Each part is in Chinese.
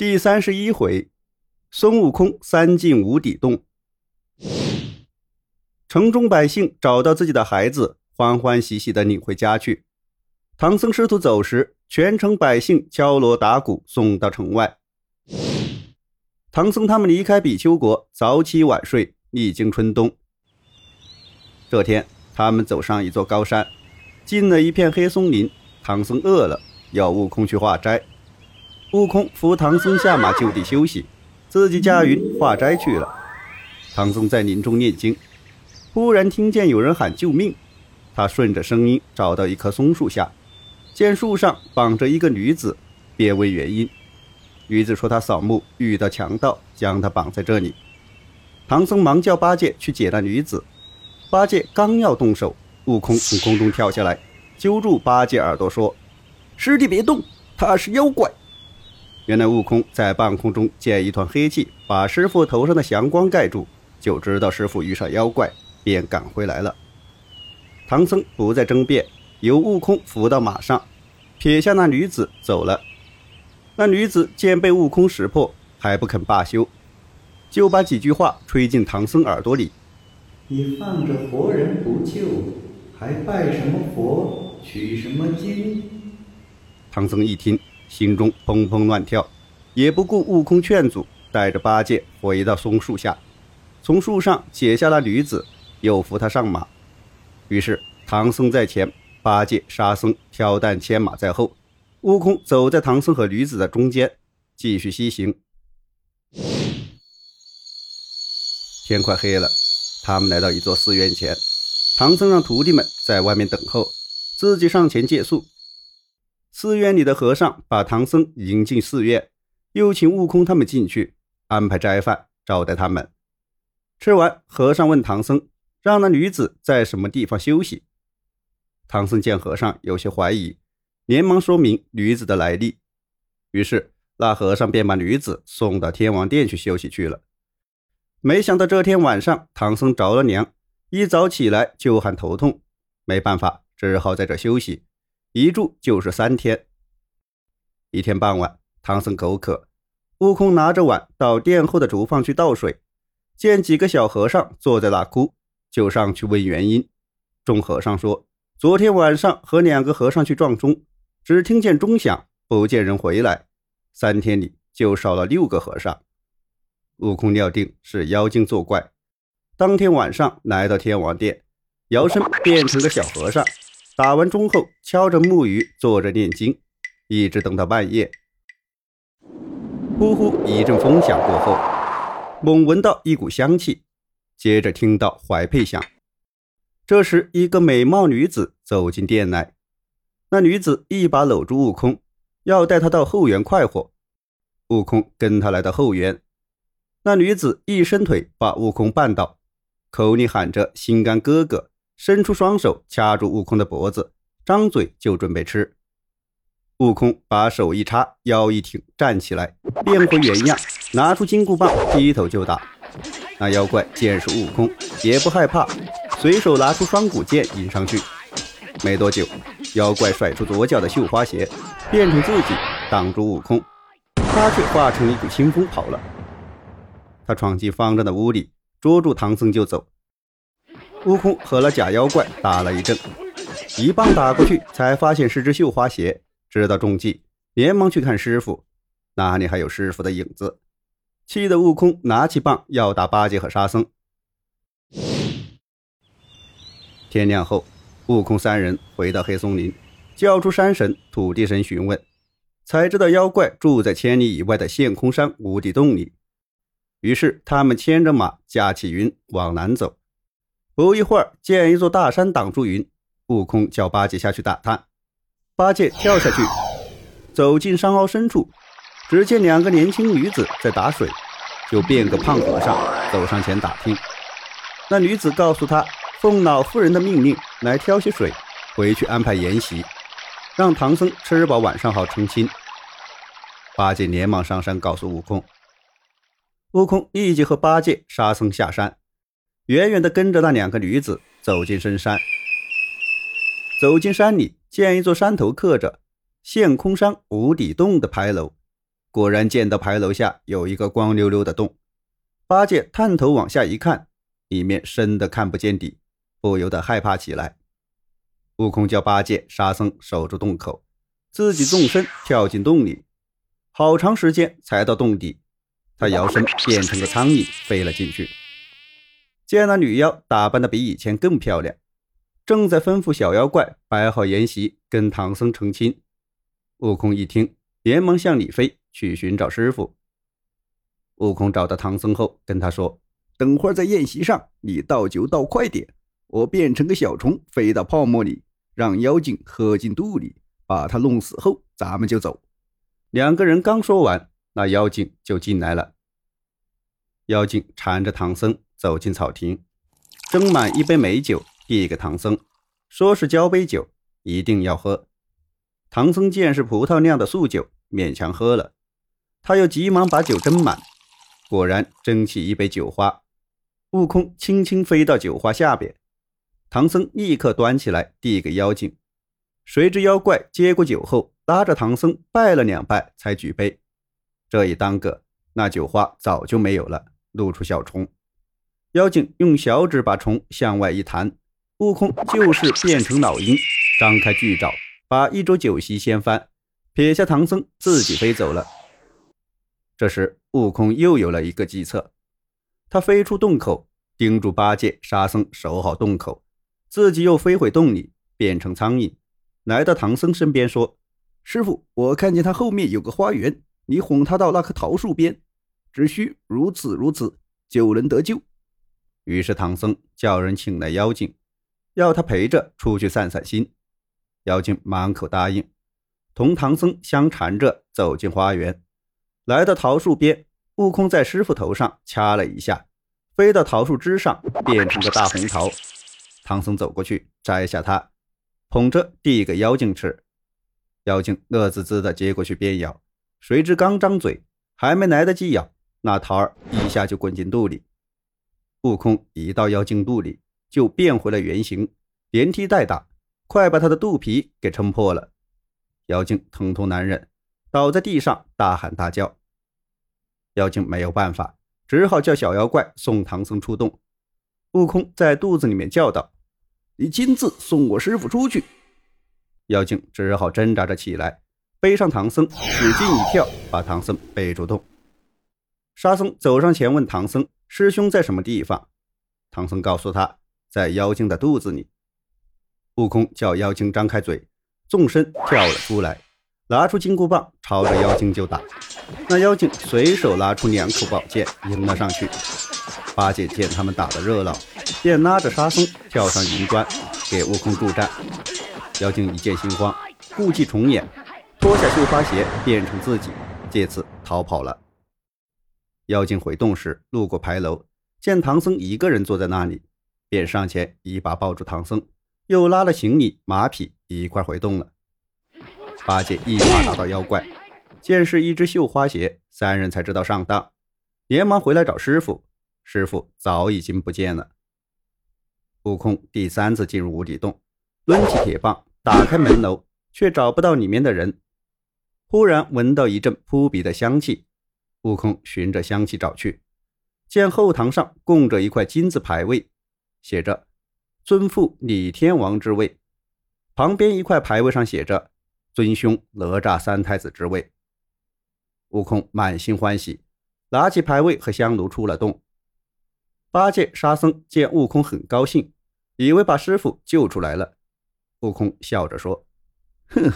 第三十一回，孙悟空三进无底洞。城中百姓找到自己的孩子，欢欢喜喜的领回家去。唐僧师徒走时，全城百姓敲锣打鼓送到城外。唐僧他们离开比丘国，早起晚睡，历经春冬。这天，他们走上一座高山，进了一片黑松林。唐僧饿了，要悟空去化斋。悟空扶唐僧下马，就地休息，自己驾云化斋去了。唐僧在林中念经，忽然听见有人喊救命。他顺着声音找到一棵松树下，见树上绑着一个女子，便问原因。女子说她扫墓遇到强盗，将她绑在这里。唐僧忙叫八戒去解那女子。八戒刚要动手，悟空从空中跳下来，揪住八戒耳朵说：“师弟别动，他是妖怪。”原来悟空在半空中见一团黑气把师傅头上的祥光盖住，就知道师傅遇上妖怪，便赶回来了。唐僧不再争辩，由悟空扶到马上，撇下那女子走了。那女子见被悟空识破，还不肯罢休，就把几句话吹进唐僧耳朵里：“你放着活人不救，还拜什么佛，取什么经？”唐僧一听。心中砰砰乱跳，也不顾悟空劝阻，带着八戒回到松树下，从树上解下了女子，又扶她上马。于是唐僧在前，八戒、沙僧挑担牵马在后，悟空走在唐僧和女子的中间，继续西行。天快黑了，他们来到一座寺院前，唐僧让徒弟们在外面等候，自己上前借宿。寺院里的和尚把唐僧迎进寺院，又请悟空他们进去，安排斋饭招待他们。吃完，和尚问唐僧：“让那女子在什么地方休息？”唐僧见和尚有些怀疑，连忙说明女子的来历。于是那和尚便把女子送到天王殿去休息去了。没想到这天晚上，唐僧着了凉，一早起来就喊头痛，没办法，只好在这休息。一住就是三天。一天傍晚，唐僧口渴，悟空拿着碗到殿后的竹房去倒水，见几个小和尚坐在那哭，就上去问原因。众和尚说：“昨天晚上和两个和尚去撞钟，只听见钟响，不见人回来，三天里就少了六个和尚。”悟空料定是妖精作怪，当天晚上来到天王殿，摇身变成个小和尚。打完钟后，敲着木鱼坐着念经，一直等到半夜。呼呼一阵风响过后，猛闻到一股香气，接着听到怀佩响。这时，一个美貌女子走进殿来，那女子一把搂住悟空，要带他到后园快活。悟空跟他来到后园，那女子一伸腿把悟空绊倒，口里喊着“心肝哥哥”。伸出双手掐住悟空的脖子，张嘴就准备吃。悟空把手一插，腰一挺，站起来，变回原样，拿出金箍棒，劈头就打。那妖怪见是悟空，也不害怕，随手拿出双股剑迎上去。没多久，妖怪甩出左脚的绣花鞋，变成自己挡住悟空，他却化成一股清风跑了。他闯进方丈的屋里，捉住唐僧就走。悟空和那假妖怪打了一阵，一棒打过去，才发现是只绣花鞋，知道中计，连忙去看师傅，哪里还有师傅的影子？气得悟空拿起棒要打八戒和沙僧。天亮后，悟空三人回到黑松林，叫出山神、土地神询问，才知道妖怪住在千里以外的陷空山无底洞里。于是他们牵着马，驾起云往南走。不一会儿，见一座大山挡住云，悟空叫八戒下去打探。八戒跳下去，走进山凹深处，只见两个年轻女子在打水，就变个胖和尚走上前打听。那女子告诉他，奉老夫人的命令来挑些水，回去安排筵席，让唐僧吃饱晚上好成亲。八戒连忙上山告诉悟空，悟空立即和八戒、沙僧下山。远远地跟着那两个女子走进深山。走进山里，见一座山头刻着“陷空山无底洞”的牌楼，果然见到牌楼下有一个光溜溜的洞。八戒探头往下一看，里面深的看不见底，不由得害怕起来。悟空叫八戒、沙僧守住洞口，自己纵身跳进洞里，好长时间才到洞底。他摇身变成个苍蝇飞了进去。见那女妖打扮的比以前更漂亮，正在吩咐小妖怪摆好筵席，跟唐僧成亲。悟空一听，连忙向里飞去寻找师傅。悟空找到唐僧后，跟他说：“等会儿在宴席上，你倒酒倒快点，我变成个小虫飞到泡沫里，让妖精喝进肚里，把他弄死后，咱们就走。”两个人刚说完，那妖精就进来了。妖精缠着唐僧走进草亭，斟满一杯美酒，递给唐僧，说是交杯酒，一定要喝。唐僧见是葡萄酿的素酒，勉强喝了。他又急忙把酒斟满，果然蒸起一杯酒花。悟空轻轻飞到酒花下边，唐僧立刻端起来递给妖精。谁知妖怪接过酒后，拉着唐僧拜了两拜，才举杯。这一耽搁，那酒花早就没有了。露出小虫，妖精用小指把虫向外一弹，悟空就是变成老鹰，张开巨爪，把一桌酒席掀翻，撇下唐僧自己飞走了。这时，悟空又有了一个计策，他飞出洞口，叮嘱八戒、沙僧守好洞口，自己又飞回洞里，变成苍蝇，来到唐僧身边说：“师傅，我看见他后面有个花园，你哄他到那棵桃树边。”只需如此如此，就能得救。于是唐僧叫人请来妖精，要他陪着出去散散心。妖精满口答应，同唐僧相缠着走进花园，来到桃树边。悟空在师傅头上掐了一下，飞到桃树枝上，变成个大红桃。唐僧走过去摘下它，捧着递给妖精吃。妖精乐滋滋的接过去便咬，谁知刚张嘴，还没来得及咬。那桃儿一下就滚进肚里，悟空一到妖精肚里，就变回了原形，连踢带打，快把他的肚皮给撑破了。妖精疼痛难忍，倒在地上大喊大叫。妖精没有办法，只好叫小妖怪送唐僧出洞。悟空在肚子里面叫道：“你亲自送我师傅出去。”妖精只好挣扎着起来，背上唐僧，使劲一跳，把唐僧背出洞。沙僧走上前问唐僧：“师兄在什么地方？”唐僧告诉他：“在妖精的肚子里。”悟空叫妖精张开嘴，纵身跳了出来，拿出金箍棒朝着妖精就打。那妖精随手拿出两口宝剑迎了上去。八戒见他们打得热闹，便拉着沙僧跳上云端给悟空助战。妖精一见心慌，故伎重演，脱下绣花鞋变成自己，借此逃跑了。妖精回洞时，路过牌楼，见唐僧一个人坐在那里，便上前一把抱住唐僧，又拉了行李、马匹一块回洞了。八戒一把拿到妖怪，见是一只绣花鞋，三人才知道上当，连忙回来找师傅，师傅早已经不见了。悟空第三次进入无底洞，抡起铁棒打开门楼，却找不到里面的人。忽然闻到一阵扑鼻的香气。悟空循着香气找去，见后堂上供着一块金字牌位，写着“尊父李天王之位”，旁边一块牌位上写着“尊兄哪吒三太子之位”。悟空满心欢喜，拿起牌位和香炉出了洞。八戒、沙僧见悟空很高兴，以为把师傅救出来了。悟空笑着说：“哼，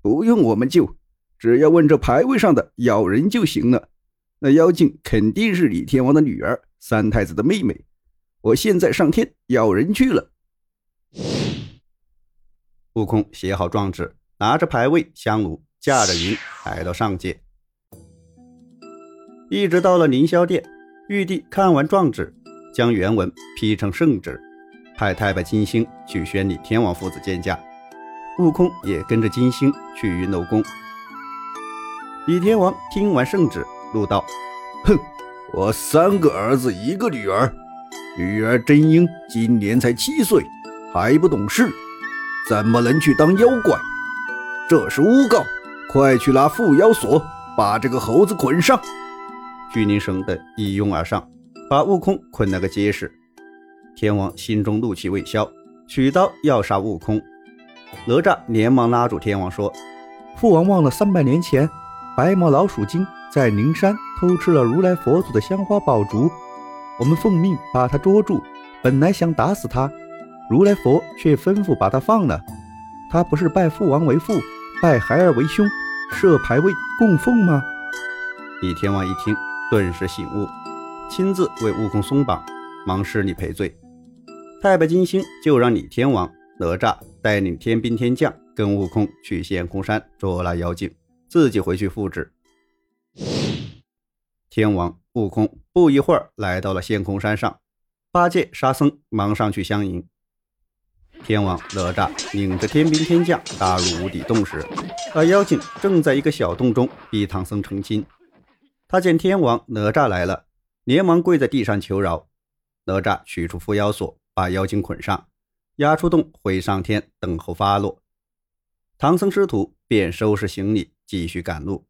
不用我们救。”只要问这牌位上的咬人就行了。那妖精肯定是李天王的女儿，三太子的妹妹。我现在上天咬人去了。悟空写好状纸，拿着牌位、香炉，驾着云来到上界。一直到了凌霄殿，玉帝看完状纸，将原文批成圣旨，派太白金星去宣李天王父子见驾。悟空也跟着金星去云楼宫。李天王听完圣旨，怒道：“哼，我三个儿子一个女儿，女儿真英今年才七岁，还不懂事，怎么能去当妖怪？这是诬告，快去拿缚妖索，把这个猴子捆上！巨灵神等一拥而上，把悟空捆了个结实。天王心中怒气未消，取刀要杀悟空。哪吒连忙拉住天王说：“父王忘了三百年前，白毛老鼠精在灵山偷吃了如来佛祖的香花宝烛，我们奉命把他捉住。本来想打死他，如来佛却吩咐把他放了。他不是拜父王为父，拜孩儿为兄，设牌位供奉吗？”李天王一听，顿时醒悟，亲自为悟空松绑，忙施礼赔罪。太白金星就让李天王、哪吒带领天兵天将跟悟空去仙空山捉拿妖精，自己回去复制。天王、悟空不一会儿来到了仙空山上，八戒、沙僧忙上去相迎。天王、哪吒领着天兵天将打入无底洞时，那妖精正在一个小洞中逼唐僧成亲。他见天王、哪吒来了，连忙跪在地上求饶。哪吒取出缚妖锁。把妖精捆上，押出洞回上天等候发落。唐僧师徒便收拾行李，继续赶路。